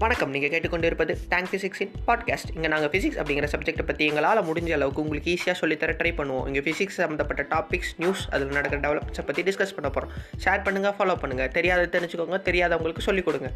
வணக்கம். நீங்கள் கேட்டுக்கொண்டிருப்பது டேங்க் ஃபிசிக்ஸின் பாட்காஸ்ட் இங்கே நாங்கள் ஃபிசிக்ஸ் அப்படிங்கிற சப்ஜெக்ட்டை பற்றி எங்களால் முடிஞ்ச அளவுக்கு உங்களுக்கு ஈஸியாக சொல்லித்தர ட்ரை பண்ணுவோம். இங்கே ஃபிசிக்ஸ் சம்மந்தப்பட்ட டாபிக்ஸ் நியூஸ் அதில் நடக்கிற டெவலப்மெண்ட்ஸை பற்றி டிஸ்கஸ் பண்ண போகிறோம் ஷேர் பண்ணுங்கள் ஃபாலோ பண்ணுங்கள் தெரியாத தெரிஞ்சுக்கோங்க தெரியாதவங்களுக்கு சொல்லிக் கொடுங்க.